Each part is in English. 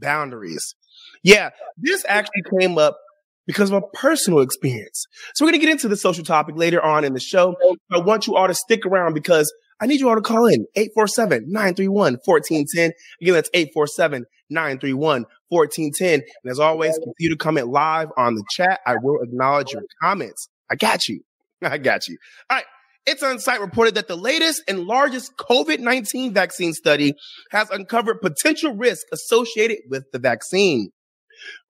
boundaries. Yeah, this actually came up because of a personal experience. So we're going to get into the social topic later on in the show. I want you all to stick around because I need you all to call in 847-931-1410. Again, that's 847-931-1410. And as always, continue to comment live on the chat. I will acknowledge your comments. I got you. I got you. All right. It's on site reported that the latest and largest COVID 19 vaccine study has uncovered potential risk associated with the vaccine.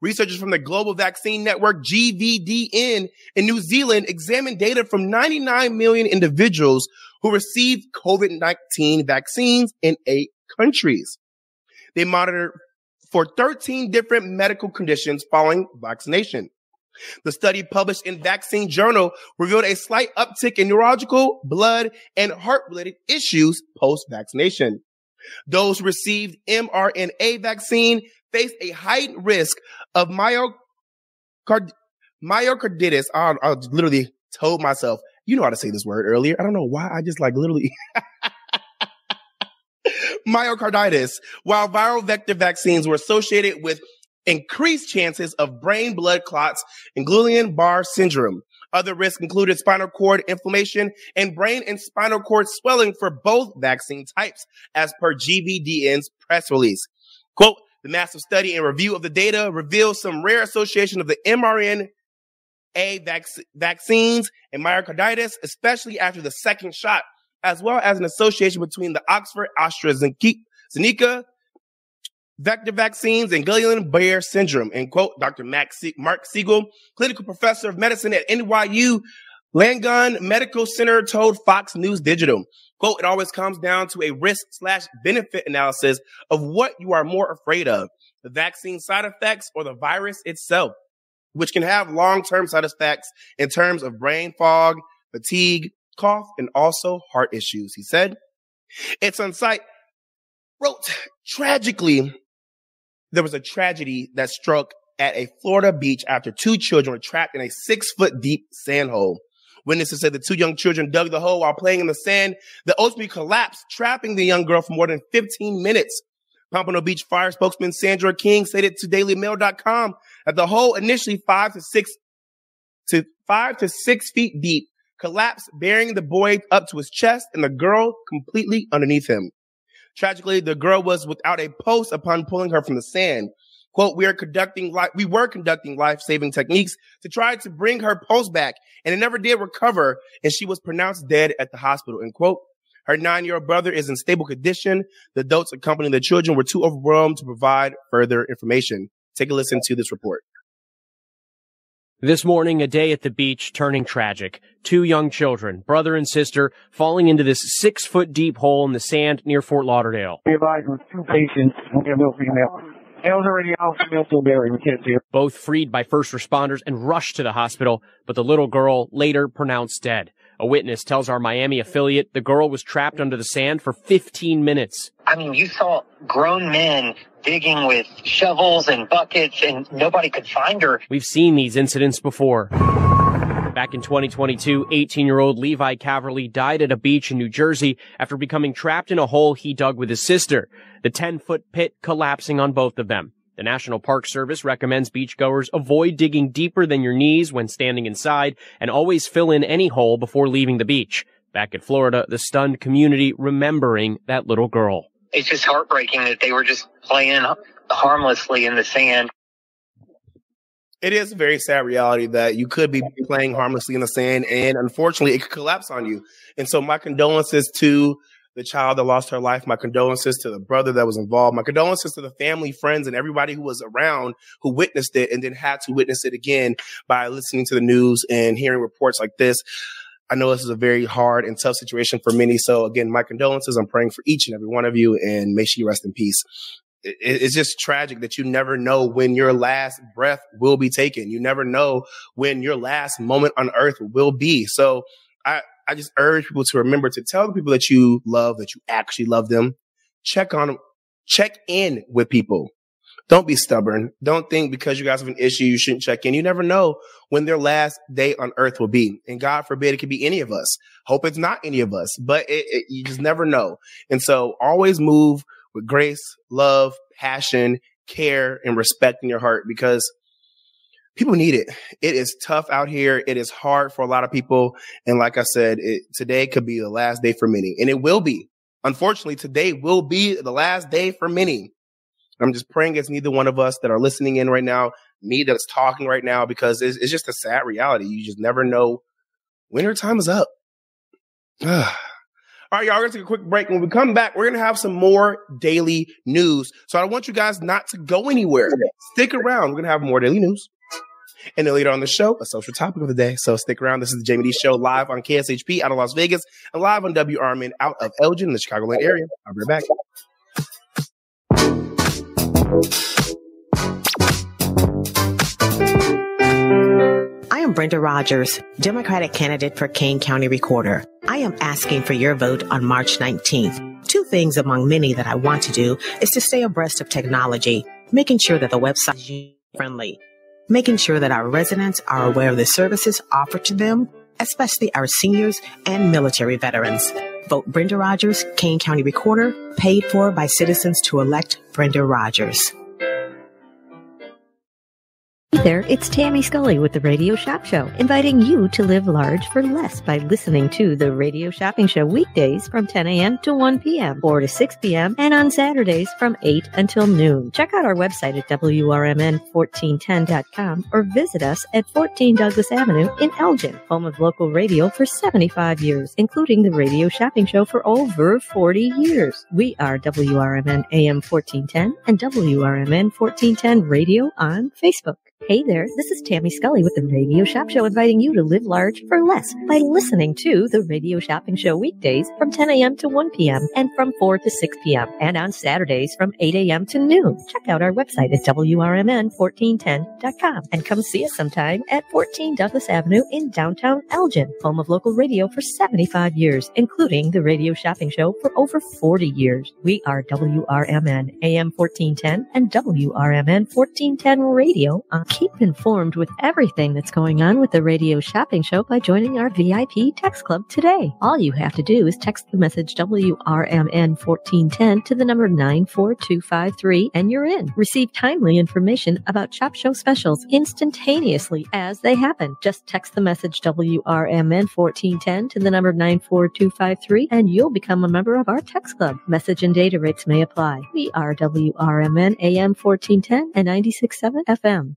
Researchers from the Global Vaccine Network, GVDN, in New Zealand examined data from 99 million individuals who received COVID-19 vaccines in eight countries. They monitored for 13 different medical conditions following vaccination. The study published in Vaccine Journal revealed a slight uptick in neurological, blood, and heart related issues post vaccination. Those received mRNA vaccine faced a heightened risk of myocard- myocarditis. I, I literally told myself, you know how to say this word earlier. I don't know why. I just like literally myocarditis, while viral vector vaccines were associated with increased chances of brain blood clots and Guillain-Barré syndrome. Other risks included spinal cord inflammation and brain and spinal cord swelling for both vaccine types, as per GVDN's press release. Quote, the massive study and review of the data reveals some rare association of the mRNA vac- vaccines and myocarditis, especially after the second shot, as well as an association between the Oxford AstraZeneca vector vaccines and Guillain-Barré syndrome. And quote, Dr. Mark Siegel, clinical professor of medicine at NYU Langone Medical Center told Fox News Digital, quote, it always comes down to a risk slash benefit analysis of what you are more afraid of, the vaccine side effects or the virus itself, which can have long-term side effects in terms of brain fog, fatigue, cough, and also heart issues. He said, it's on site. Wrote, tragically, there was a tragedy that struck at a Florida beach after two children were trapped in a six foot deep sand hole. Witnesses said the two young children dug the hole while playing in the sand. The ultimately collapsed, trapping the young girl for more than 15 minutes. Pompano Beach Fire spokesman Sandra King stated to DailyMail.com that the hole, initially five to six to five to six feet deep, collapsed, burying the boy up to his chest and the girl completely underneath him. Tragically, the girl was without a pulse upon pulling her from the sand. Quote, we are conducting life, we were conducting life-saving techniques to try to bring her pulse back and it never did recover and she was pronounced dead at the hospital. And quote, her nine-year-old brother is in stable condition. The adults accompanying the children were too overwhelmed to provide further information. Take a listen to this report. This morning, a day at the beach turning tragic. Two young children, brother and sister, falling into this six foot deep hole in the sand near Fort Lauderdale. We advised with two patients, we have no female. It already out, female still buried, we can't see her. Both freed by first responders and rushed to the hospital, but the little girl later pronounced dead. A witness tells our Miami affiliate the girl was trapped under the sand for 15 minutes. I mean, you saw grown men digging with shovels and buckets and nobody could find her. We've seen these incidents before. Back in 2022, 18 year old Levi Caverly died at a beach in New Jersey after becoming trapped in a hole he dug with his sister. The 10 foot pit collapsing on both of them. The National Park Service recommends beachgoers avoid digging deeper than your knees when standing inside and always fill in any hole before leaving the beach. Back in Florida, the stunned community remembering that little girl. It's just heartbreaking that they were just playing harmlessly in the sand. It is a very sad reality that you could be playing harmlessly in the sand and unfortunately it could collapse on you. And so my condolences to the child that lost her life. My condolences to the brother that was involved. My condolences to the family, friends, and everybody who was around who witnessed it and then had to witness it again by listening to the news and hearing reports like this. I know this is a very hard and tough situation for many. So again, my condolences. I'm praying for each and every one of you and may she rest in peace. It's just tragic that you never know when your last breath will be taken. You never know when your last moment on earth will be. So I, I just urge people to remember to tell the people that you love that you actually love them. Check on them. Check in with people. Don't be stubborn. Don't think because you guys have an issue, you shouldn't check in. You never know when their last day on earth will be. And God forbid it could be any of us. Hope it's not any of us, but it, it, you just never know. And so always move with grace, love, passion, care and respect in your heart because people need it. It is tough out here. It is hard for a lot of people. And like I said, it, today could be the last day for many and it will be. Unfortunately, today will be the last day for many. I'm just praying it's neither one of us that are listening in right now, me that's talking right now, because it's, it's just a sad reality. You just never know winter time is up. All right, y'all, we're gonna take a quick break. When we come back, we're gonna have some more daily news. So I want you guys not to go anywhere. Stick around. We're gonna have more daily news. And then later on the show, a social topic of the day. So stick around. This is the Jaime Dee Show live on KSHP out of Las Vegas and live on WRMN out of Elgin in the Chicagoland area. I'll be right back. I am Brenda Rogers, Democratic candidate for Kane County Recorder. I am asking for your vote on March 19th. Two things among many that I want to do is to stay abreast of technology, making sure that the website is friendly, making sure that our residents are aware of the services offered to them, especially our seniors and military veterans. Vote Brenda Rogers, Kane County Recorder, paid for by citizens to elect Brenda Rogers. Hey there, it's Tammy Scully with the Radio Shop Show, inviting you to live large for less by listening to the Radio Shopping Show weekdays from 10 a.m. to 1 p.m., 4 to 6 p.m., and on Saturdays from 8 until noon. Check out our website at WRMN1410.com or visit us at 14 Douglas Avenue in Elgin, home of local radio for 75 years, including the Radio Shopping Show for over 40 years. We are WRMN AM 1410 and WRMN 1410 Radio on Facebook. Hey there, this is Tammy Scully with the Radio Shop Show inviting you to live large for less by listening to the Radio Shopping Show weekdays from 10 a.m. to 1 p.m. and from 4 to 6 p.m. and on Saturdays from 8 a.m. to noon. Check out our website at WRMN1410.com and come see us sometime at 14 Douglas Avenue in downtown Elgin, home of local radio for 75 years, including the Radio Shopping Show for over 40 years. We are WRMN AM 1410 and WRMN 1410 Radio on keep informed with everything that's going on with the radio shopping show by joining our VIP text club today. All you have to do is text the message WRMN 1410 to the number 94253 and you're in. Receive timely information about Shop Show specials instantaneously as they happen. Just text the message WRMN 1410 to the number 94253 and you'll become a member of our text club. Message and data rates may apply. We are WRMN AM 1410 and 967 FM.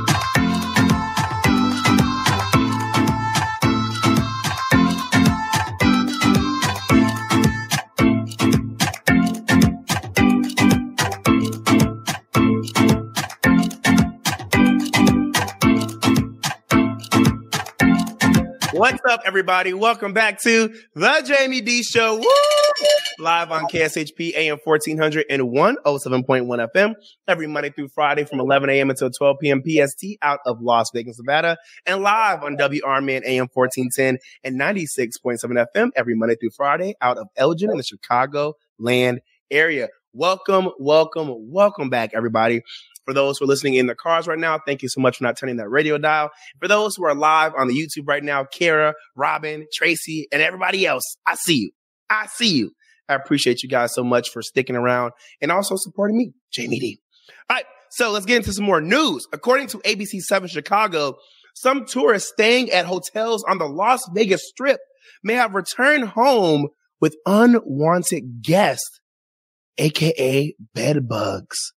What's up, everybody? Welcome back to the Jaime Dee Show. Woo! Live on KSHP AM 1400 and 107.1 FM every Monday through Friday from 11 a.m. until 12 p.m. PST out of Las Vegas, Nevada, and live on WRMN AM 1410 and 96.7 FM every Monday through Friday out of Elgin in the Chicago land area. Welcome, welcome, welcome back, everybody. For those who are listening in their cars right now, thank you so much for not turning that radio dial. For those who are live on the YouTube right now, Kara, Robin, Tracy, and everybody else, I see you. I see you. I appreciate you guys so much for sticking around and also supporting me, Jaime Dee. All right, so let's get into some more news. According to ABC 7 Chicago, some tourists staying at hotels on the Las Vegas Strip may have returned home with unwanted guests, aka bed bugs.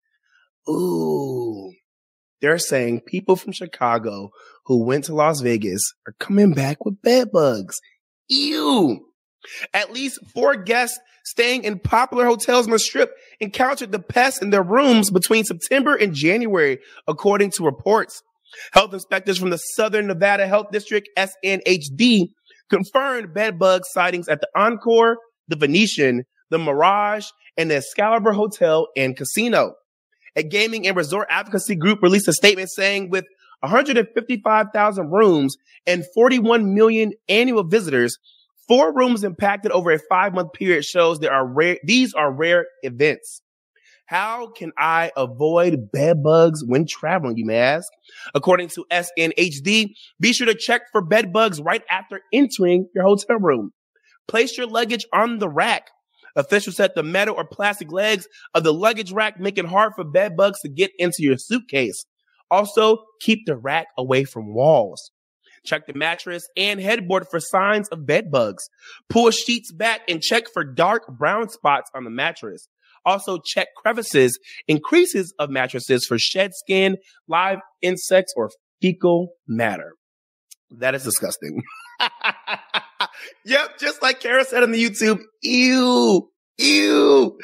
Ooh. They're saying people from Chicago who went to Las Vegas are coming back with bed bugs. Ew. At least four guests staying in popular hotels on the strip encountered the pests in their rooms between September and January, according to reports. Health inspectors from the Southern Nevada Health District, SNHD, confirmed bed bug sightings at the Encore, the Venetian, the Mirage, and the Excalibur Hotel and Casino. A gaming and resort advocacy group released a statement saying with 155,000 rooms and 41 million annual visitors, four rooms impacted over a five month period shows there are rare, these are rare events. How can I avoid bed bugs when traveling, you may ask? According to SNHD, be sure to check for bed bugs right after entering your hotel room. Place your luggage on the rack. Officials said the metal or plastic legs of the luggage rack make it hard for bed bugs to get into your suitcase. Also, keep the rack away from walls. Check the mattress and headboard for signs of bed bugs. Pull sheets back and check for dark brown spots on the mattress. Also check crevices and creases of mattresses for shed skin, live insects, or fecal matter. That is disgusting. yep, just like Kara said on the YouTube. Ew, ew.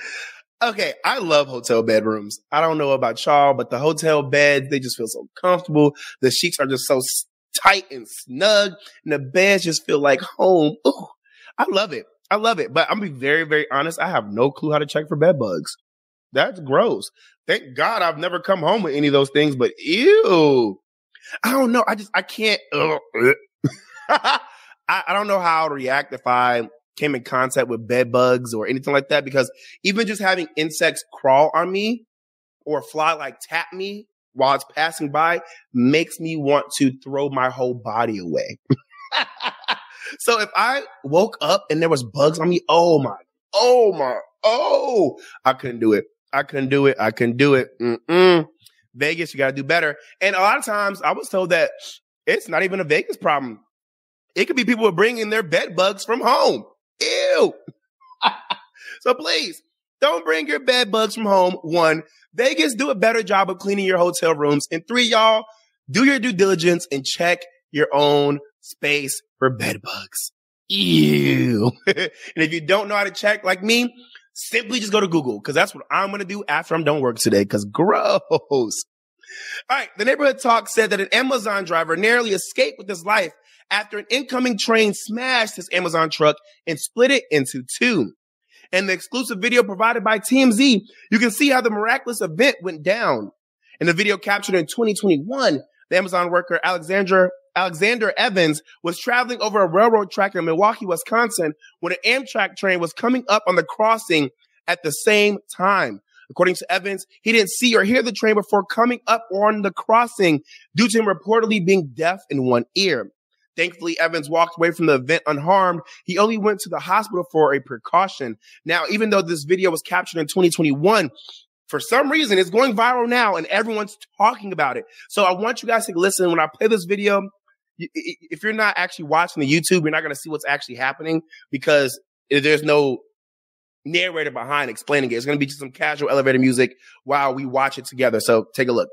Okay, I love hotel bedrooms. I don't know about y'all, but the hotel beds, they just feel so comfortable. The sheets are just so tight and snug, and the beds just feel like home. Ooh, I love it. I love it. But I'm gonna be very, very honest. I have no clue how to check for bed bugs. That's gross. Thank God I've never come home with any of those things, but ew. I don't know. I just, I can't. I, I don't know how to react if I came in contact with bed bugs or anything like that because even just having insects crawl on me or fly like tap me while it's passing by makes me want to throw my whole body away. so if I woke up and there was bugs on me, oh my, oh my, oh, I couldn't do it. I couldn't do it. I couldn't do it. Mm-mm. Vegas, you got to do better. And a lot of times I was told that it's not even a Vegas problem. It could be people bringing their bed bugs from home. Ew. so please don't bring your bed bugs from home. One, Vegas, do a better job of cleaning your hotel rooms. And three, y'all, do your due diligence and check your own space for bed bugs. Ew. and if you don't know how to check like me, simply just go to Google because that's what I'm going to do after I'm done work today because gross. All right. The neighborhood talk said that an Amazon driver narrowly escaped with his life after an incoming train smashed his Amazon truck and split it into two. In the exclusive video provided by TMZ, you can see how the miraculous event went down. In the video captured in 2021, the Amazon worker Alexander Alexander Evans was traveling over a railroad track in Milwaukee, Wisconsin, when an Amtrak train was coming up on the crossing at the same time. According to Evans, he didn't see or hear the train before coming up on the crossing due to him reportedly being deaf in one ear. Thankfully, Evans walked away from the event unharmed. He only went to the hospital for a precaution. Now, even though this video was captured in 2021, for some reason, it's going viral now and everyone's talking about it. So I want you guys to listen when I play this video. If you're not actually watching the YouTube, you're not going to see what's actually happening because there's no narrator behind explaining it. It's going to be just some casual elevator music while we watch it together. So take a look.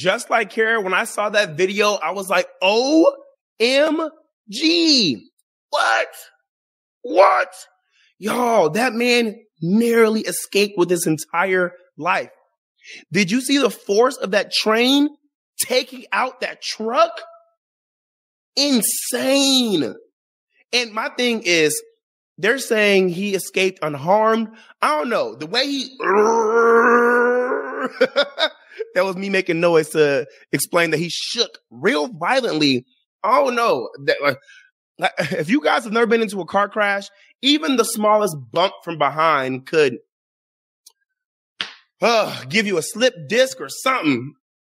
Just like Kara, when I saw that video, I was like, OMG. What? What? Y'all, that man narrowly escaped with his entire life. Did you see the force of that train taking out that truck? Insane. And my thing is, they're saying he escaped unharmed. I don't know. The way he that was me making noise to explain that he shook real violently. Oh no. That, if you guys have never been into a car crash, even the smallest bump from behind could uh, give you a slip disc or something.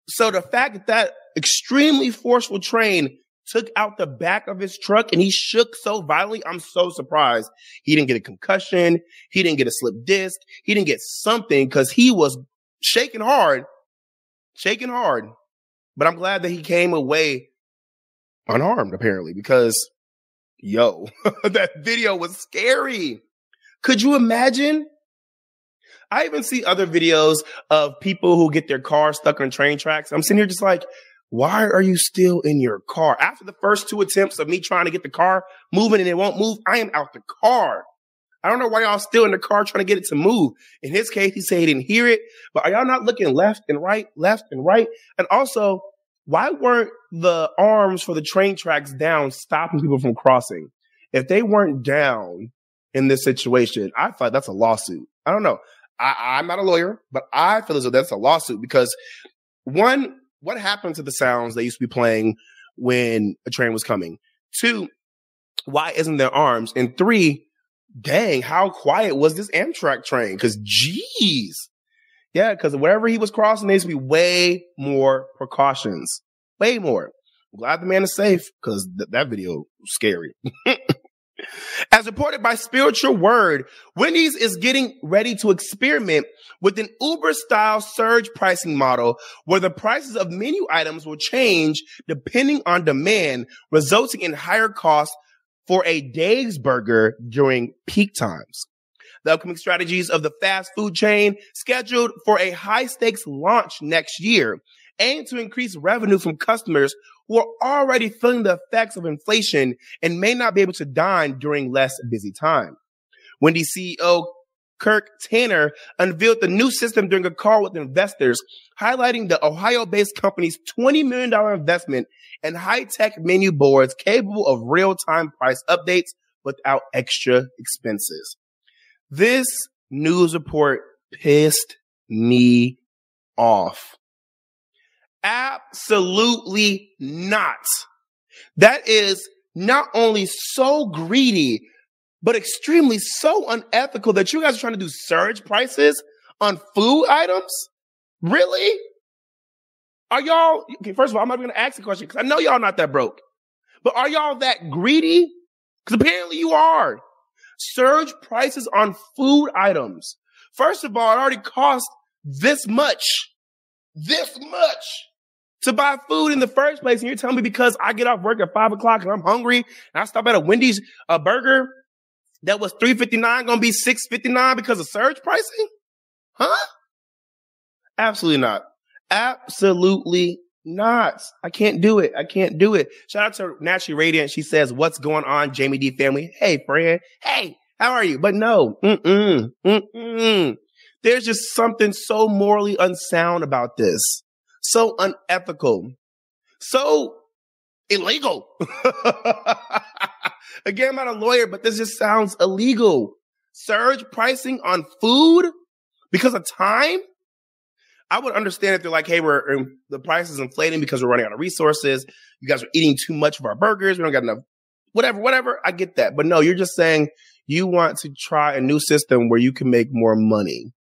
So the fact that that extremely forceful train took out the back of his truck and he shook so violently, I'm so surprised. He didn't get a concussion. He didn't get a slip disc. He didn't get something because he was shaking hard shaking hard. But I'm glad that he came away unharmed, apparently, because yo, that video was scary. Could you imagine I even see other videos of people who get their car stuck on train tracks. I'm sitting here just like, why are you still in your car? After the first two attempts of me trying to get the car moving and it won't move, I am out the car. I don't know why y'all still in the car trying to get it to move. In his case, he said he didn't hear it, but are y'all not looking left and right, left and right? And also, why weren't the arms for the train tracks down stopping people from crossing? If they weren't down in this situation, I thought that's a lawsuit. I don't know. I, I'm not a lawyer, but I feel as though that's a lawsuit because one, what happened to the sounds they used to be playing when a train was coming? Two, why isn't there arms? And three, dang, how quiet was this Amtrak train? Cause geez. Yeah, because wherever he was crossing, there needs to be way more precautions. Way more. I'm glad the man is safe because th- that video was scary. As reported by Spiritual Word, Wendy's is getting ready to experiment with an Uber style surge pricing model where the prices of menu items will change depending on demand, resulting in higher costs for a Dave's burger during peak times. The upcoming strategies of the fast food chain scheduled for a high stakes launch next year aim to increase revenue from customers who are already feeling the effects of inflation and may not be able to dine during less busy time. Wendy CEO Kirk Tanner unveiled the new system during a call with investors, highlighting the Ohio based company's $20 million investment in high tech menu boards capable of real time price updates without extra expenses. This news report pissed me off. Absolutely not. That is not only so greedy, but extremely so unethical that you guys are trying to do surge prices on food items? Really? Are y'all, okay, first of all, I'm not even to ask the question because I know y'all not that broke, but are y'all that greedy? Because apparently you are. Surge prices on food items. First of all, it already cost this much, this much to buy food in the first place. And you're telling me because I get off work at five o'clock and I'm hungry and I stop at a Wendy's a burger that was 359 going to be 659 because of surge pricing? Huh? Absolutely not. Absolutely not. I can't do it. I can't do it. Shout out to Naturally Radiant. She says, what's going on, Jaime Dee family? Hey, friend. Hey, how are you? But no, mm-mm, mm-mm. There's just something so morally unsound about this so unethical, so illegal. Again, I'm not a lawyer, but this just sounds illegal. Surge pricing on food because of time. I would understand if they're like, hey, we're um, the price is inflating because we're running out of resources. You guys are eating too much of our burgers. We don't got enough, whatever, whatever. I get that. But no, you're just saying you want to try a new system where you can make more money.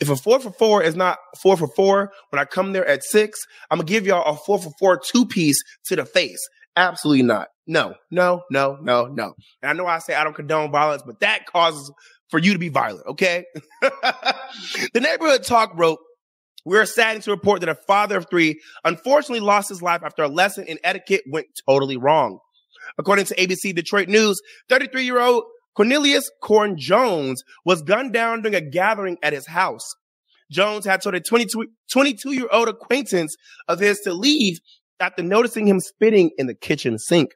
If a four for four is not four for four, when I come there at six, I'm gonna give y'all a four for four two piece to the face. Absolutely not. No, no, no, no, no. And I know I say I don't condone violence, but that causes for you to be violent, okay? the neighborhood talk wrote, we're saddened to report that a father of three unfortunately lost his life after a lesson in etiquette went totally wrong. According to ABC Detroit News, 33 year old Cornelius Corn Jones was gunned down during a gathering at his house. Jones had told a 22 year old acquaintance of his to leave after noticing him spitting in the kitchen sink.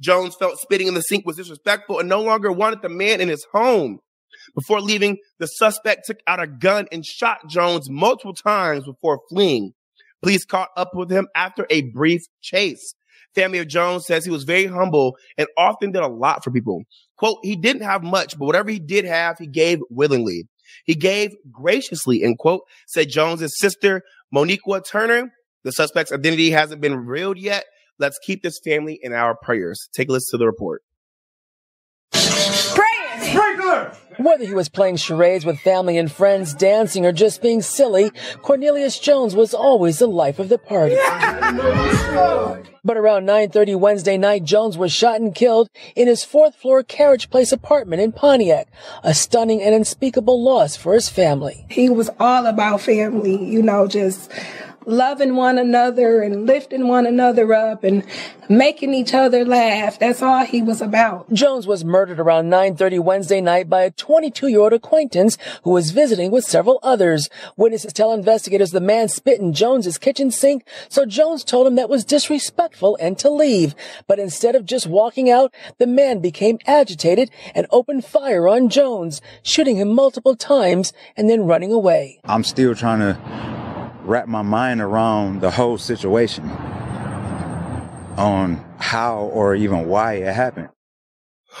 Jones felt spitting in the sink was disrespectful and no longer wanted the man in his home. Before leaving, the suspect took out a gun and shot Jones multiple times before fleeing. Police caught up with him after a brief chase. Family of Jones says he was very humble and often did a lot for people. Quote, he didn't have much, but whatever he did have, he gave willingly. He gave graciously, end quote, said Jones's sister, Moniqua Turner. The suspect's identity hasn't been revealed yet. Let's keep this family in our prayers. Take a listen to the report. Whether he was playing charades with family and friends, dancing, or just being silly, Cornelius Jones was always the life of the party. but around 9.30 Wednesday night, Jones was shot and killed in his fourth floor carriage place apartment in Pontiac, a stunning and unspeakable loss for his family. He was all about family, you know, just loving one another and lifting one another up and making each other laugh. That's all he was about. Jones was murdered around 9:30 Wednesday night by a 22-year-old acquaintance who was visiting with several others. Witnesses tell investigators the man spit in Jones's kitchen sink, so Jones told him that was disrespectful and to leave. But instead of just walking out, the man became agitated and opened fire on Jones, shooting him multiple times and then running away. I'm still trying to wrap my mind around the whole situation on how or even why it happened.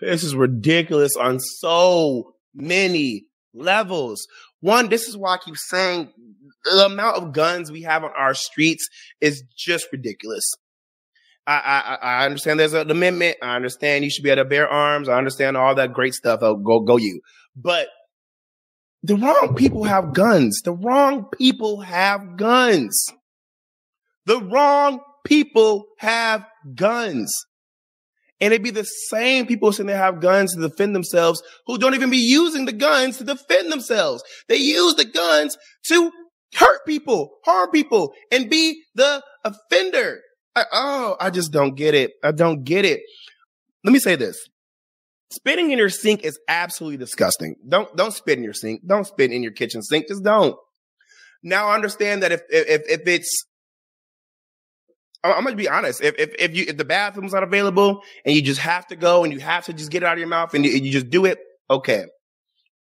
this is ridiculous on so many levels. One, this is why I keep saying the amount of guns we have on our streets is just ridiculous. I, I, I understand there's an amendment. I understand you should be able to bear arms. I understand all that great stuff. Oh, go, go you. But the wrong people have guns. The wrong people have guns. The wrong people have guns. And it'd be the same people saying they have guns to defend themselves who don't even be using the guns to defend themselves. They use the guns to hurt people, harm people, and be the offender. I, oh, I just don't get it. I don't get it. Let me say this. Spitting in your sink is absolutely disgusting. Don't don't spit in your sink. Don't spit in your kitchen sink. Just don't. Now I understand that if if if it's I'm gonna be honest. If if if you if the bathroom's not available and you just have to go and you have to just get it out of your mouth and you, you just do it, okay.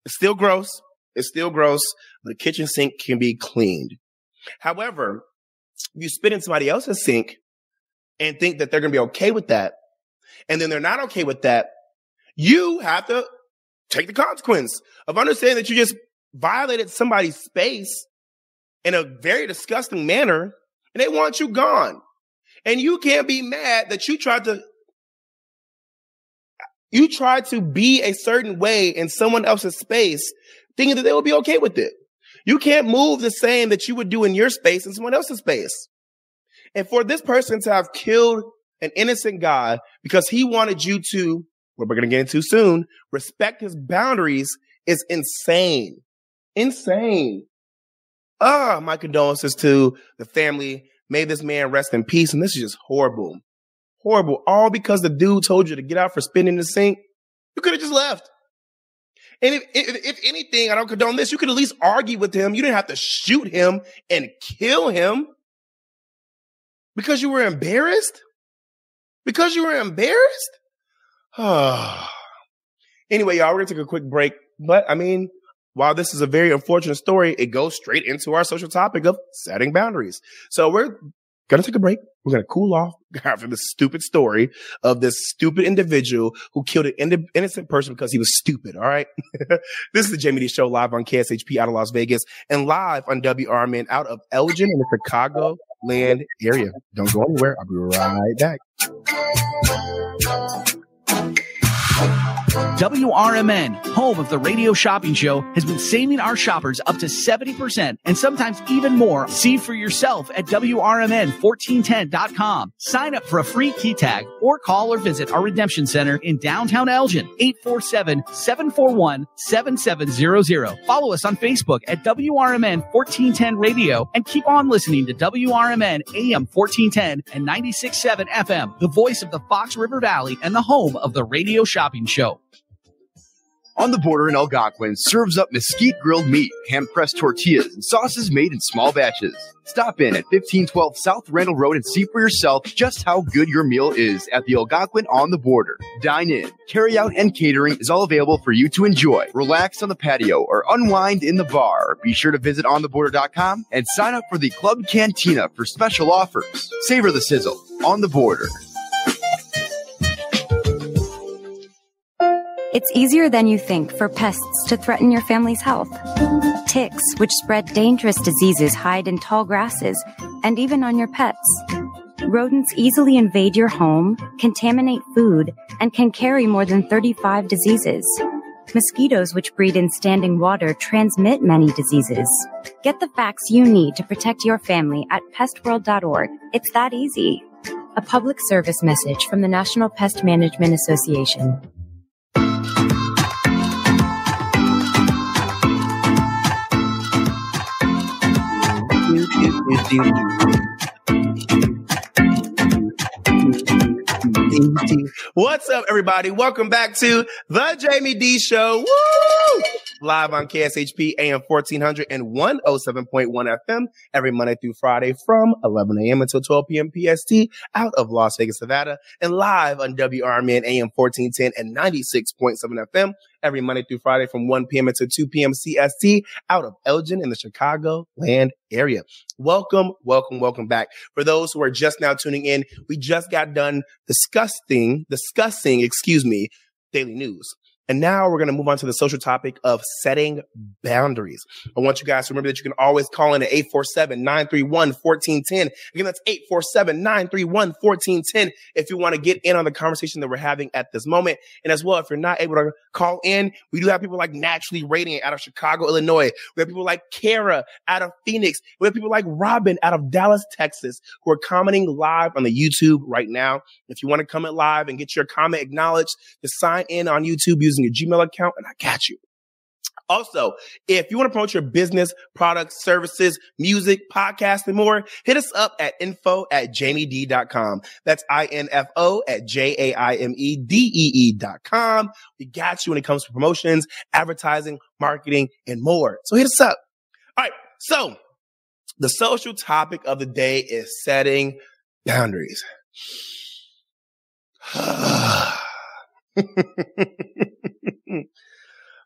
It's still gross. It's still gross. The kitchen sink can be cleaned. However, if you spit in somebody else's sink and think that they're gonna be okay with that, and then they're not okay with that, you have to take the consequence of understanding that you just violated somebody's space in a very disgusting manner and they want you gone. And you can't be mad that you tried to you tried to be a certain way in someone else's space thinking that they will be okay with it. You can't move the same that you would do in your space in someone else's space. And for this person to have killed an innocent guy because he wanted you to what we're going to get into soon, respect his boundaries is insane. Insane. Ah, my condolences to the family. May this man rest in peace. And this is just horrible. Horrible. All because the dude told you to get out for spinning the sink. You could have just left. And if, if, if, anything, I don't condone this, you could at least argue with him. You didn't have to shoot him and kill him because you were embarrassed. Because you were embarrassed. anyway, y'all, we're gonna take a quick break. But I mean, while this is a very unfortunate story, it goes straight into our social topic of setting boundaries. So we're gonna take a break. We're gonna cool off after this stupid story of this stupid individual who killed an innocent person because he was stupid. All right. this is the Jaime Dee show live on KSHP out of Las Vegas and live on WRMN out of Elgin in the Chicago land area. Don't go anywhere. I'll be right back. WRMN, home of the radio shopping show, has been saving our shoppers up to 70% and sometimes even more. See for yourself at WRMN1410.com. Sign up for a free key tag or call or visit our redemption center in downtown Elgin, 847-741-7700. Follow us on Facebook at WRMN 1410 Radio and keep on listening to WRMN AM 1410 and 96.7 FM, the voice of the Fox River Valley and the home of the radio shopping show. On the border in Algonquin serves up mesquite grilled meat, hand pressed tortillas, and sauces made in small batches. Stop in at 1512 South Randall Road and see for yourself just how good your meal is at the Algonquin on the border. Dine in, carry out, and catering is all available for you to enjoy. Relax on the patio or unwind in the bar. Be sure to visit ontheborder.com and sign up for the Club Cantina for special offers. Savor the sizzle on the border. It's easier than you think for pests to threaten your family's health. Ticks, which spread dangerous diseases, hide in tall grasses and even on your pets. Rodents easily invade your home, contaminate food, and can carry more than 35 diseases. Mosquitoes, which breed in standing water, transmit many diseases. Get the facts you need to protect your family at pestworld.org. It's that easy. A public service message from the National Pest Management Association. What's up, everybody? Welcome back to the Jaime Dee Show. Woo! Live on KSHP AM 1400 and 107.1 FM every Monday through Friday from 11 a.m. until 12 p.m. PST out of Las Vegas, Nevada, and live on WRMN AM 1410 and 96.7 FM every Monday through Friday from 1 p.m. until 2 p.m. CST out of Elgin in the Chicago land area. Welcome, welcome, welcome back. For those who are just now tuning in, we just got done discussing, discussing, excuse me, daily news. And now we're going to move on to the social topic of setting boundaries. I want you guys to remember that you can always call in at 847-931-1410. Again, that's 847-931-1410 if you want to get in on the conversation that we're having at this moment. And as well, if you're not able to call in, we do have people like Naturally Radiant out of Chicago, Illinois. We have people like Kara out of Phoenix. We have people like Robin out of Dallas, Texas, who are commenting live on the YouTube right now. If you want to comment live and get your comment acknowledged, just sign in on YouTube using your Gmail account and I got you. Also, if you want to promote your business, products, services, music, podcast, and more, hit us up at info at jaimedee.com. That's I-N-F-O at J-A-I-M-E-D-E-E dot com. We got you when it comes to promotions, advertising, marketing, and more. So hit us up. All right. So the social topic of the day is setting boundaries.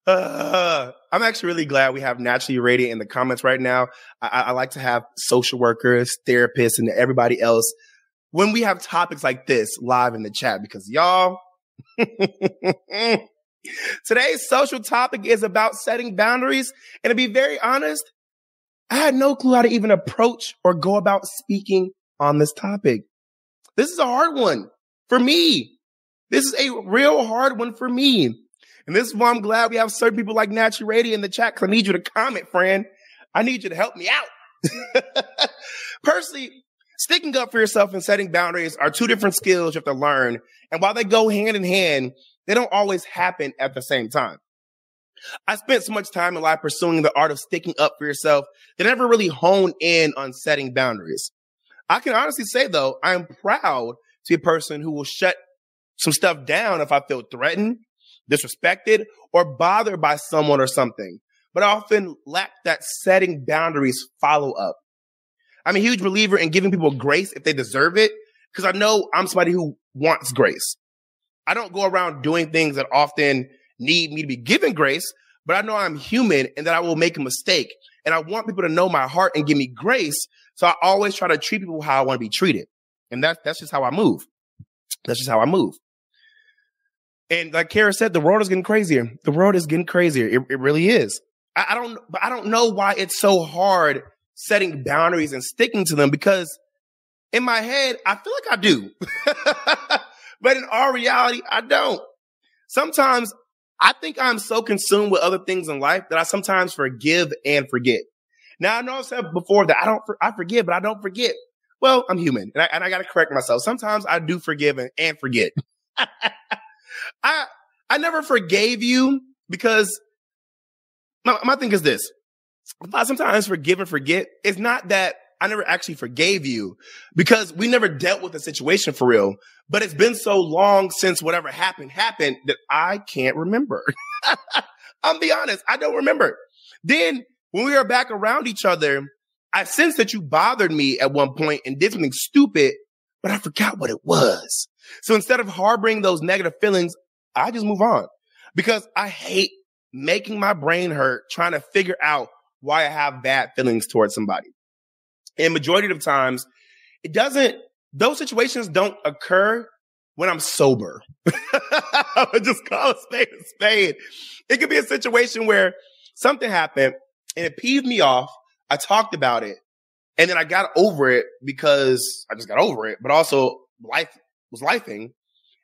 Uh, I'm actually really glad we have naturally radiant in the comments right now. I, I, like to have social workers, therapists, and everybody else when we have topics like this live in the chat because y'all, today's social topic is about setting boundaries. And to be very honest, I had no clue how to even approach or go about speaking on this topic. This is a hard one for me. This is a real hard one for me. And this is why I'm glad we have certain people like Natural Radio in the chat because I need you to comment, friend. I need you to help me out. Personally, sticking up for yourself and setting boundaries are two different skills you have to learn. And while they go hand in hand, they don't always happen at the same time. I spent so much time in life pursuing the art of sticking up for yourself that I never really honed in on setting boundaries. I can honestly say though, I am proud to be a person who will shut some stuff down if I feel threatened disrespected, or bothered by someone or something, but I often lack that setting boundaries follow up. I'm a huge believer in giving people grace if they deserve it, because I know I'm somebody who wants grace. I don't go around doing things that often need me to be given grace, but I know I'm human and that I will make a mistake. And I want people to know my heart and give me grace. So I always try to treat people how I want to be treated. And that's, that's just how I move. That's just how I move. And like Kara said, the world is getting crazier. The world is getting crazier. It, it really is. I, I don't, but I don't know why it's so hard setting boundaries and sticking to them because in my head, I feel like I do. but in our reality, I don't. Sometimes I think I'm so consumed with other things in life that I sometimes forgive and forget. Now, I know I've said before that I don't, I forgive, but I don't forget. Well, I'm human and I, and I got to correct myself. Sometimes I do forgive and, and forget. I I never forgave you because my, my thing is this. Sometimes forgive and forget, it's not that I never actually forgave you because we never dealt with the situation for real. But it's been so long since whatever happened happened that I can't remember. I'm be honest, I don't remember. Then when we were back around each other, I sensed that you bothered me at one point and did something stupid, but I forgot what it was. So instead of harboring those negative feelings, I just move on because I hate making my brain hurt trying to figure out why I have bad feelings towards somebody. And majority of times, it doesn't, those situations don't occur when I'm sober. I just call a spade a spade. It could be a situation where something happened and it peeved me off. I talked about it and then I got over it because I just got over it, but also life was lifing.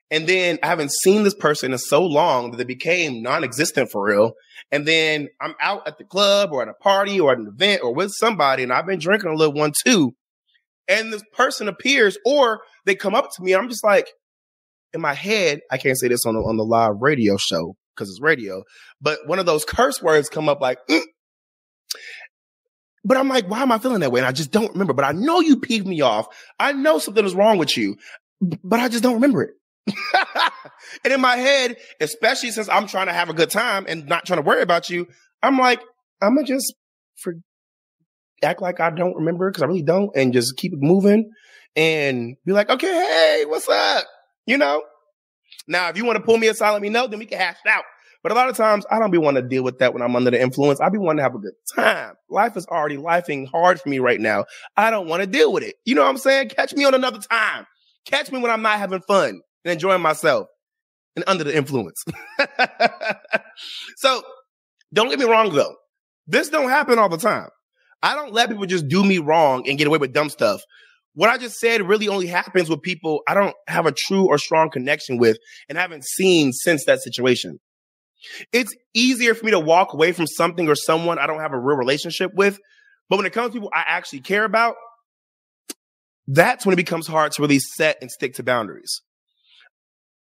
And then I haven't seen this person in so long that they became non-existent for real. And then I'm out at the club or at a party or at an event or with somebody and I've been drinking a little one too. And this person appears or they come up to me. I'm just like, in my head, I can't say this on the, on the live radio show because it's radio, but one of those curse words come up like, mm. But I'm like, why am I feeling that way? And I just don't remember. But I know you peeved me off. I know something is wrong with you, but I just don't remember it. and in my head, especially since I'm trying to have a good time and not trying to worry about you, I'm like, I'm gonna just for act like I don't remember because I really don't, and just keep it moving and be like, okay, hey, what's up? You know. Now, if you want to pull me aside, let me know, then we can hash it out. But a lot of times, I don't be wanting to deal with that when I'm under the influence. I be wanting to have a good time. Life is already lifing hard for me right now. I don't want to deal with it. You know what I'm saying? Catch me on another time. Catch me when I'm not having fun and enjoying myself and under the influence. so don't get me wrong though. This don't happen all the time. I don't let people just do me wrong and get away with dumb stuff. What I just said really only happens with people I don't have a true or strong connection with and haven't seen since that situation. It's easier for me to walk away from something or someone I don't have a real relationship with. But when it comes to people I actually care about, that's when it becomes hard to really set and stick to boundaries.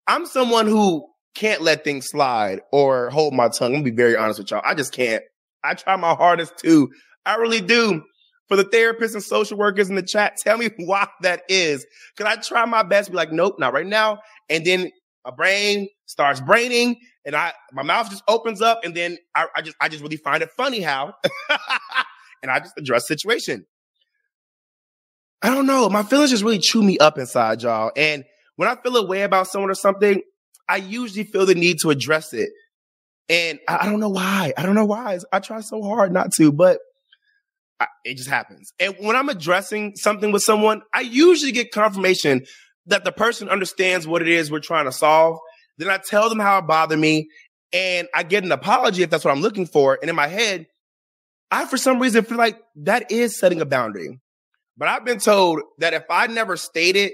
I'm someone who can't let things slide or hold my tongue. I'm gonna be very honest with y'all. I just can't. I try my hardest to. I really do. For the therapists and social workers in the chat, tell me why that is. Cause I try my best be like, nope, not right now. And then my brain starts braining and I, my mouth just opens up and then I, I just, I just really find it funny how, and I just address the situation. I don't know. My feelings just really chew me up inside, y'all. And when I feel a way about someone or something, I usually feel the need to address it. And I, I don't know why. I don't know why. I try so hard not to, but I, it just happens. And when I'm addressing something with someone, I usually get confirmation that the person understands what it is we're trying to solve. Then I tell them how it bothered me and I get an apology if that's what I'm looking for. And in my head, I, for some reason, feel like that is setting a boundary. But I've been told that if I never stated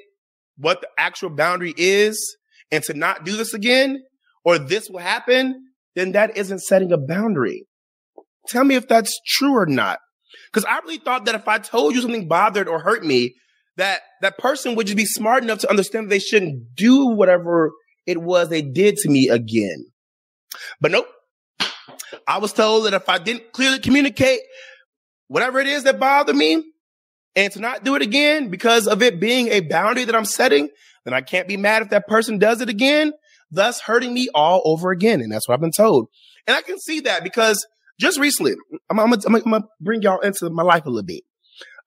what the actual boundary is and to not do this again, or this will happen, then that isn't setting a boundary. Tell me if that's true or not. Because I really thought that if I told you something bothered or hurt me, that that person would just be smart enough to understand they shouldn't do whatever it was they did to me again. But nope. I was told that if I didn't clearly communicate whatever it is that bothered me, and to not do it again because of it being a boundary that I'm setting, then I can't be mad if that person does it again, thus hurting me all over again. And that's what I've been told. And I can see that because just recently, I'm, I'm, to bring y'all into my life a little bit.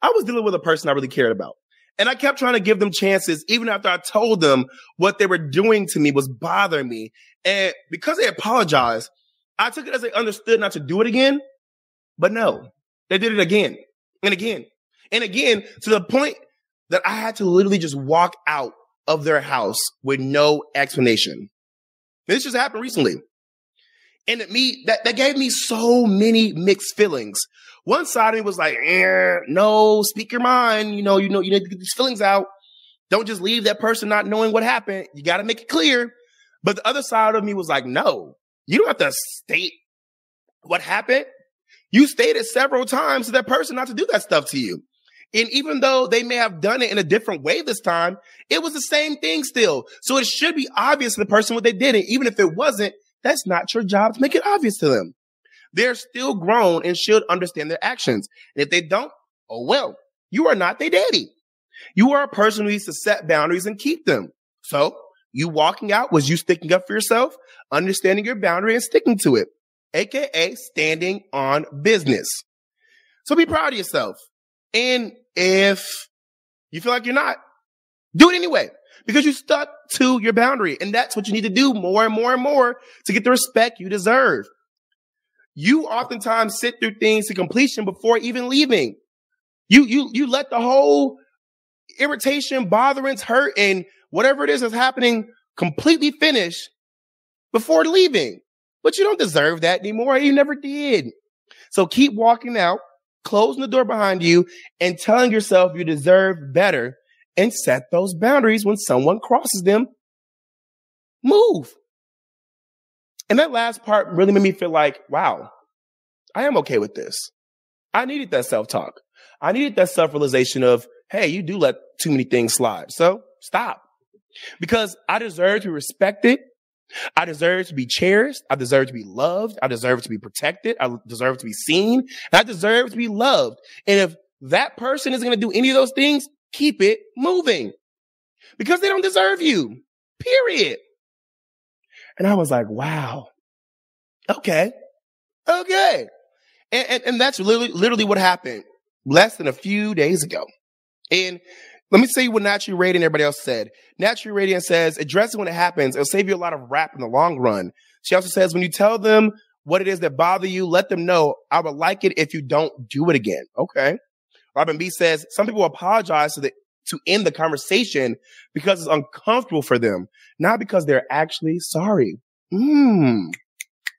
I was dealing with a person I really cared about. And I kept trying to give them chances, even after I told them what they were doing to me was bothering me. And because they apologized, I took it as they understood not to do it again. But no, they did it again and again and again, to the point that I had to literally just walk out of their house with no explanation. This just happened recently. And it me that, that gave me so many mixed feelings. One side of me was like, eh, no, speak your mind. You know, you know, you need to get these feelings out. Don't just leave that person not knowing what happened. You got to make it clear. But the other side of me was like, no, you don't have to state what happened. You stated several times to that person not to do that stuff to you. And even though they may have done it in a different way this time, it was the same thing still. So it should be obvious to the person what they did. And even if it wasn't, that's not your job to make it obvious to them. They're still grown and should understand their actions. And if they don't, oh well, you are not their daddy. You are a person who needs to set boundaries and keep them. So you walking out was you sticking up for yourself, understanding your boundary and sticking to it, aka standing on business. So be proud of yourself. And if you feel like you're not, do it anyway because you stuck to your boundary. And that's what you need to do more and more and more to get the respect you deserve. You oftentimes sit through things to completion before even leaving. You, you, you let the whole irritation, botherance, hurt, and whatever it is that's happening completely finish before leaving. But you don't deserve that anymore. You never did. So keep walking out closing the door behind you and telling yourself you deserve better and set those boundaries when someone crosses them. Move. And that last part really made me feel like, wow, I am okay with this. I needed that self talk. I needed that self realization of, hey, you do let too many things slide. So stop because I deserve to be respected I deserve to be cherished. I deserve to be loved. I deserve to be protected. I deserve to be seen. I deserve to be loved. And if that person isn't going to do any of those things, keep it moving because they don't deserve you. Period. And I was like, wow. Okay. Okay. And, and, and that's literally, literally what happened less than a few days ago. And let me say what Naturally Radiant and everybody else said. Naturally Radiant says, address it when it happens. It'll save you a lot of rap in the long run. She also says, when you tell them what it is that bother you, let them know I would like it if you don't do it again. Okay. Robin B says, some people apologize to the, to end the conversation because it's uncomfortable for them, not because they're actually sorry. Mmm.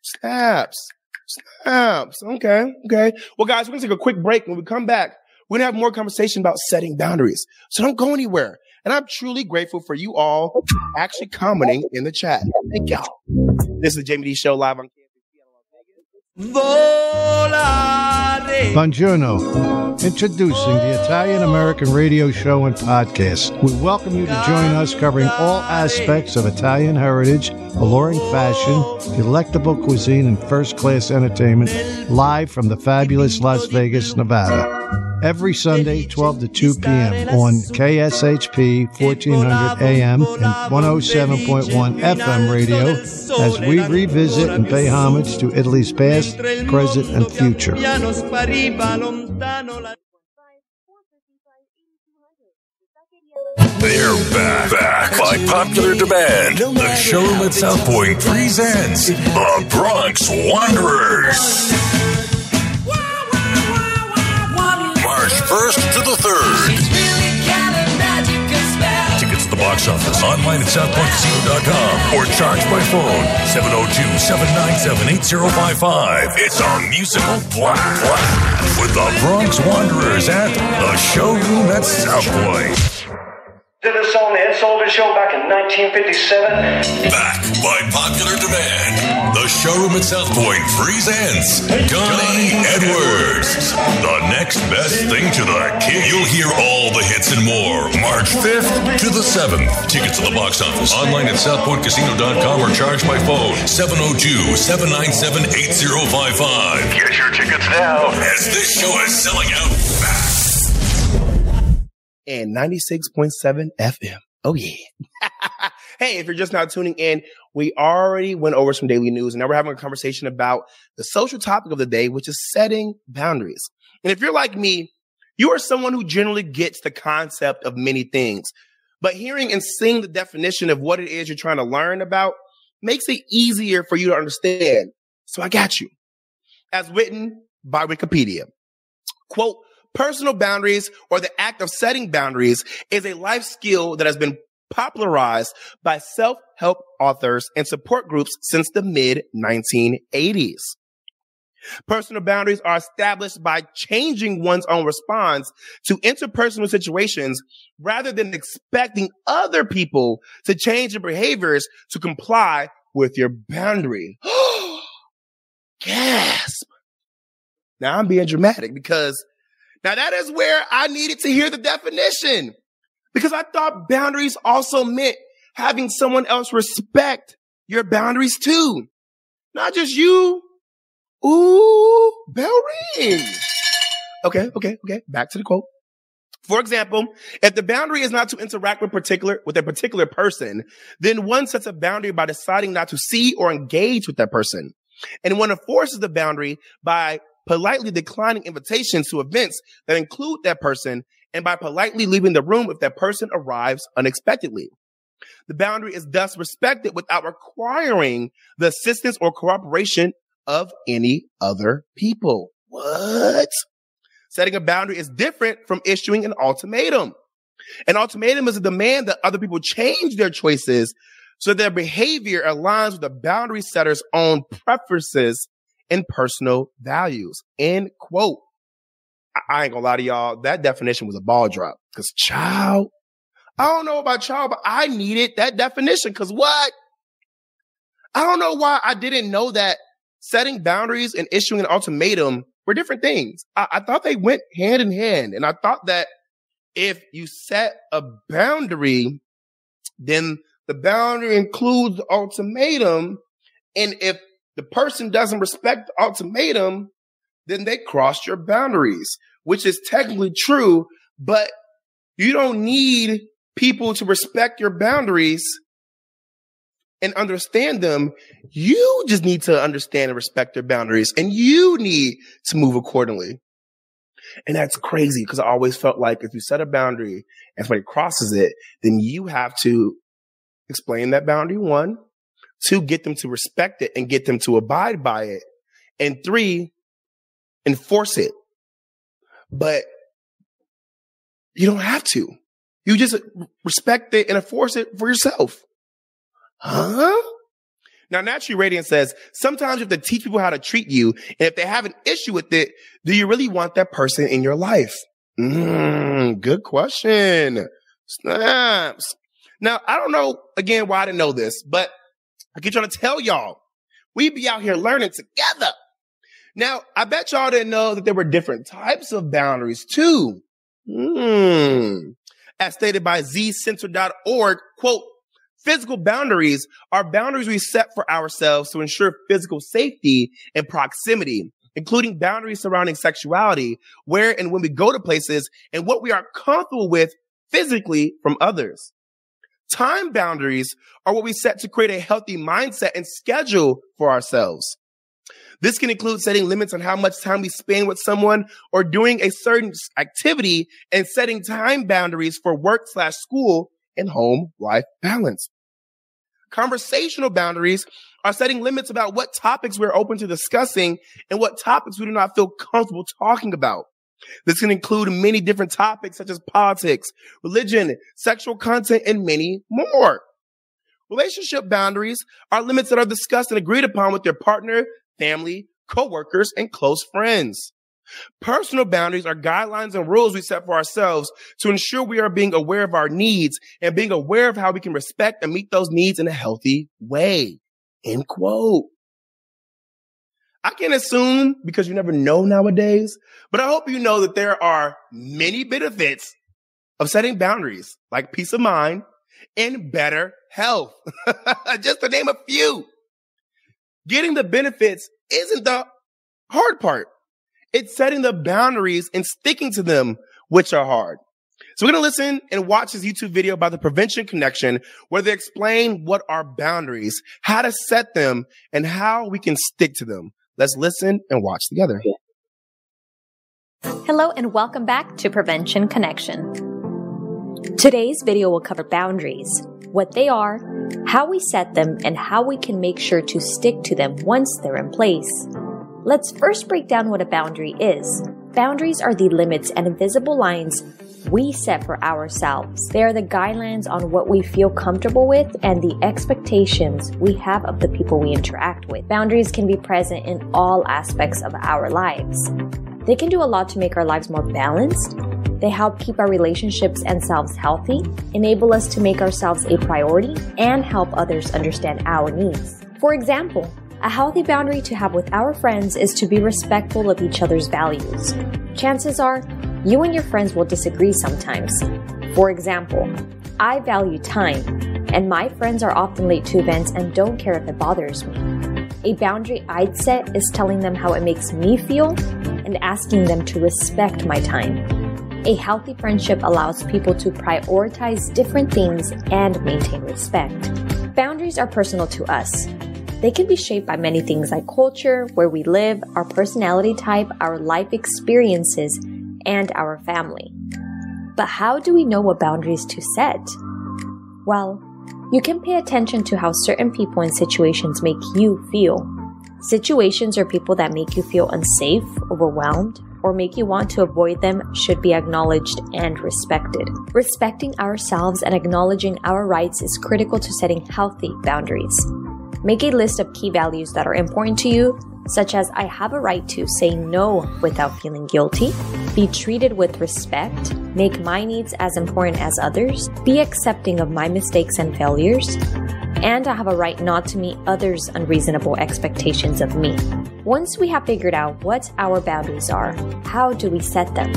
Snaps. Snaps. Okay. Okay. Well, guys, we're to take a quick break. When we come back, we're going to have more conversation about setting boundaries. So don't go anywhere. And I'm truly grateful for you all actually commenting in the chat. Thank y'all. This is the Jaime Dee Show live on Volare. Buongiorno. Introducing the Italian American radio show and podcast. We welcome you to join us covering all aspects of Italian heritage, alluring fashion, delectable cuisine, and first class entertainment live from the fabulous Las Vegas, Nevada. Every Sunday, 12 to 2 p.m. on KSHP 1400 AM and 107.1 FM radio as we revisit and pay homage to Italy's past, present, and future. They're back, back by popular demand. The showroom at South Point presents the Bronx Wanderers. 1st to the 3rd. Tickets at the box office, online at southpointcasino.com, or charge by phone 702-797-8055. It's a musical black, black with the Bronx Wanderers at the showroom at South Point. Did this on the Ed Sullivan Show back in 1957. Back by popular demand, the showroom at South Point presents Connie Edwards. The next best thing to the kid. You'll hear all the hits and more. March 5th to the 7th. Tickets at the box office, online at southpointcasino.com or charge by phone 702-797-8055. Get your tickets now as this show is selling out fast. And 96.7 FM. Oh yeah. hey, if you're just now tuning in, we already went over some daily news and now we're having a conversation about the social topic of the day, which is setting boundaries. And if you're like me, you are someone who generally gets the concept of many things, but hearing and seeing the definition of what it is you're trying to learn about makes it easier for you to understand. So I got you. As written by Wikipedia. Quote, Personal boundaries or the act of setting boundaries is a life skill that has been popularized by self-help authors and support groups since the mid 1980s. Personal boundaries are established by changing one's own response to interpersonal situations rather than expecting other people to change their behaviors to comply with your boundary. Gasp. Now I'm being dramatic because now that is where I needed to hear the definition because I thought boundaries also meant having someone else respect your boundaries too. Not just you. Ooh, bell ring. Okay, okay, okay. Back to the quote. For example, if the boundary is not to interact with particular, with a particular person, then one sets a boundary by deciding not to see or engage with that person. And one enforces the boundary by politely declining invitations to events that include that person and by politely leaving the room if that person arrives unexpectedly. The boundary is thus respected without requiring the assistance or cooperation of any other people. What? Setting a boundary is different from issuing an ultimatum. An ultimatum is a demand that other people change their choices so their behavior aligns with the boundary setter's own preferences and personal values. End quote. I ain't gonna lie to y'all. That definition was a ball drop. Cause child, I don't know about y'all, but I needed that definition. Cause what? I don't know why I didn't know that setting boundaries and issuing an ultimatum were different things. I, I thought they went hand in hand. And I thought that if you set a boundary, then the boundary includes the ultimatum. And if the person doesn't respect the ultimatum, then they crossed your boundaries, which is technically true, but you don't need people to respect your boundaries and understand them. You just need to understand and respect their boundaries and you need to move accordingly. And that's crazy because I always felt like if you set a boundary and somebody crosses it, then you have to explain that boundary one, two, get them to respect it and get them to abide by it. And three, enforce it. But you don't have to. You just respect it and enforce it for yourself. Huh? Now, Naturally Radiant says, sometimes you have to teach people how to treat you. And if they have an issue with it, do you really want that person in your life? Mm, good question. Snaps. Now, I don't know again why I didn't know this, but I keep trying to tell y'all, we be out here learning together. Now, I bet y'all didn't know that there were different types of boundaries too. Hmm. As stated by zcenter.org, quote, physical boundaries are boundaries we set for ourselves to ensure physical safety and proximity, including boundaries surrounding sexuality, where and when we go to places and what we are comfortable with physically from others. Time boundaries are what we set to create a healthy mindset and schedule for ourselves. This can include setting limits on how much time we spend with someone or doing a certain activity and setting time boundaries for work slash school and home life balance. Conversational boundaries are setting limits about what topics we're open to discussing and what topics we do not feel comfortable talking about. This can include many different topics such as politics, religion, sexual content, and many more. Relationship boundaries are limits that are discussed and agreed upon with your partner, family, coworkers, and close friends. Personal boundaries are guidelines and rules we set for ourselves to ensure we are being aware of our needs and being aware of how we can respect and meet those needs in a healthy way. End quote. I can assume because you never know nowadays, but I hope you know that there are many benefits of setting boundaries like peace of mind and better health. Just to name a few. Getting the benefits isn't the hard part. It's setting the boundaries and sticking to them, which are hard. So we're going to listen and watch this YouTube video about the Prevention Connection where they explain what are boundaries, how to set them, and how we can stick to them. Let's listen and watch together. Hello and welcome back to Prevention Connection. Today's video will cover boundaries, what they are, how we set them, and how we can make sure to stick to them once they're in place. Let's first break down what a boundary is. Boundaries are the limits and invisible lines we set for ourselves. They are the guidelines on what we feel comfortable with and the expectations we have of the people we interact with. Boundaries can be present in all aspects of our lives. They can do a lot to make our lives more balanced. They help keep our relationships and selves healthy, enable us to make ourselves a priority, and help others understand our needs. For example, a healthy boundary to have with our friends is to be respectful of each other's values. Chances are, you and your friends will disagree sometimes. For example, I value time, and my friends are often late to events and don't care if it bothers me. A boundary I'd set is telling them how it makes me feel and asking them to respect my time. A healthy friendship allows people to prioritize different things and maintain respect. Boundaries are personal to us, they can be shaped by many things like culture, where we live, our personality type, our life experiences, and our family. But how do we know what boundaries to set? Well, you can pay attention to how certain people and situations make you feel. Situations or people that make you feel unsafe, overwhelmed, or make you want to avoid them should be acknowledged and respected. Respecting ourselves and acknowledging our rights is critical to setting healthy boundaries. Make a list of key values that are important to you, such as I have a right to say no without feeling guilty, be treated with respect, make my needs as important as others, be accepting of my mistakes and failures, and I have a right not to meet others' unreasonable expectations of me. Once we have figured out what our boundaries are, how do we set them?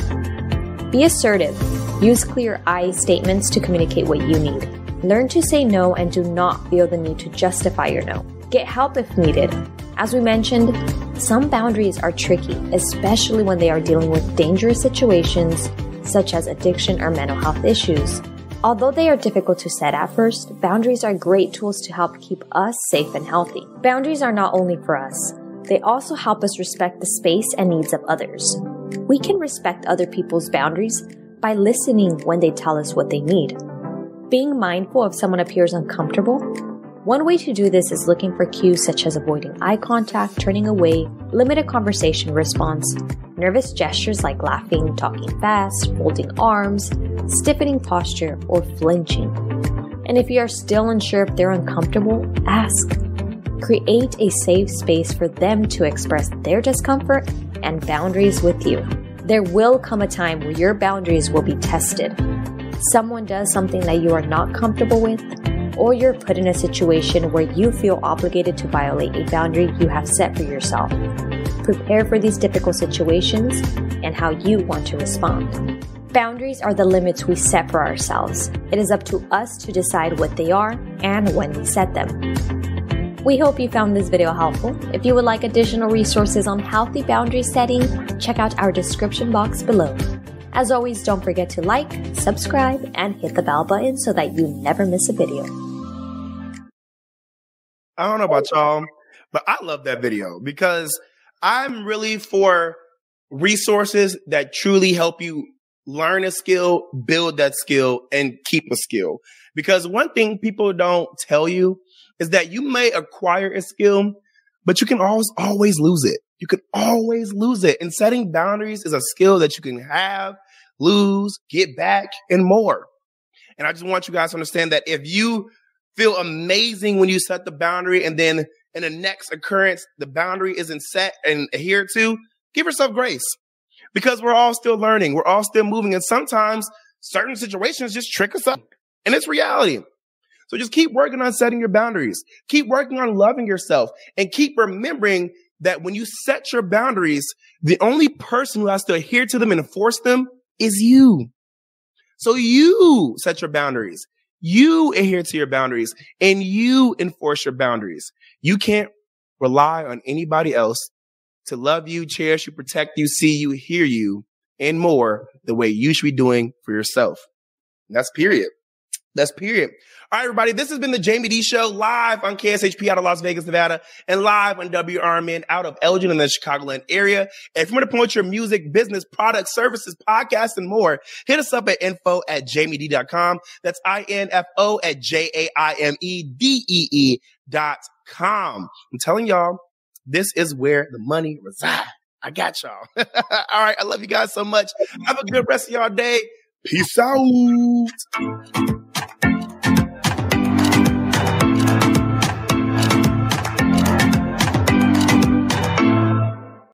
Be assertive. Use clear I statements to communicate what you need. Learn to say no and do not feel the need to justify your no. Get help if needed. As we mentioned, some boundaries are tricky, especially when they are dealing with dangerous situations such as addiction or mental health issues. Although they are difficult to set at first, boundaries are great tools to help keep us safe and healthy. Boundaries are not only for us, they also help us respect the space and needs of others. We can respect other people's boundaries by listening when they tell us what they need. Being mindful if someone appears uncomfortable. One way to do this is looking for cues such as avoiding eye contact, turning away, limited conversation response, nervous gestures like laughing, talking fast, folding arms, stiffening posture, or flinching. And if you are still unsure if they're uncomfortable, ask. Create a safe space for them to express their discomfort and boundaries with you. There will come a time where your boundaries will be tested someone does something that you are not comfortable with, or you're put in a situation where you feel obligated to violate a boundary you have set for yourself. Prepare for these difficult situations and how you want to respond. Boundaries are the limits we set for ourselves. It is up to us to decide what they are and when we set them. We hope you found this video helpful. If you would like additional resources on healthy boundary setting, check out our description box below. As always, don't forget to like, subscribe, and hit the bell button so that you never miss a video. I don't know about y'all, but I love that video because I'm really for resources that truly help you learn a skill, build that skill, and keep a skill. Because one thing people don't tell you is that you may acquire a skill, but you can always, always lose it. You can always lose it. And setting boundaries is a skill that you can have lose, get back, and more. And I just want you guys to understand that if you feel amazing when you set the boundary and then in the next occurrence, the boundary isn't set and adhered to, give yourself grace because we're all still learning. We're all still moving. And sometimes certain situations just trick us up and it's reality. So just keep working on setting your boundaries. Keep working on loving yourself and keep remembering that when you set your boundaries, the only person who has to adhere to them and enforce them is you. So you set your boundaries. You adhere to your boundaries and you enforce your boundaries. You can't rely on anybody else to love you, cherish you, protect you, see you, hear you, and more the way you should be doing for yourself. And that's period. That's period. All right, everybody. This has been the Jaime Dee Show live on KSHP out of Las Vegas, Nevada, and live on WRMN out of Elgin in the Chicagoland area. If you want to promote your music, business, products, services, podcasts, and more, hit us up at info at jaimedee.com. That's I-N-F-O at J-A-I-M-E-D-E-E dot com. I'm telling y'all, this is where the money resides. I got y'all. All right. I love you guys so much. Have a good rest of y'all day. Peace out.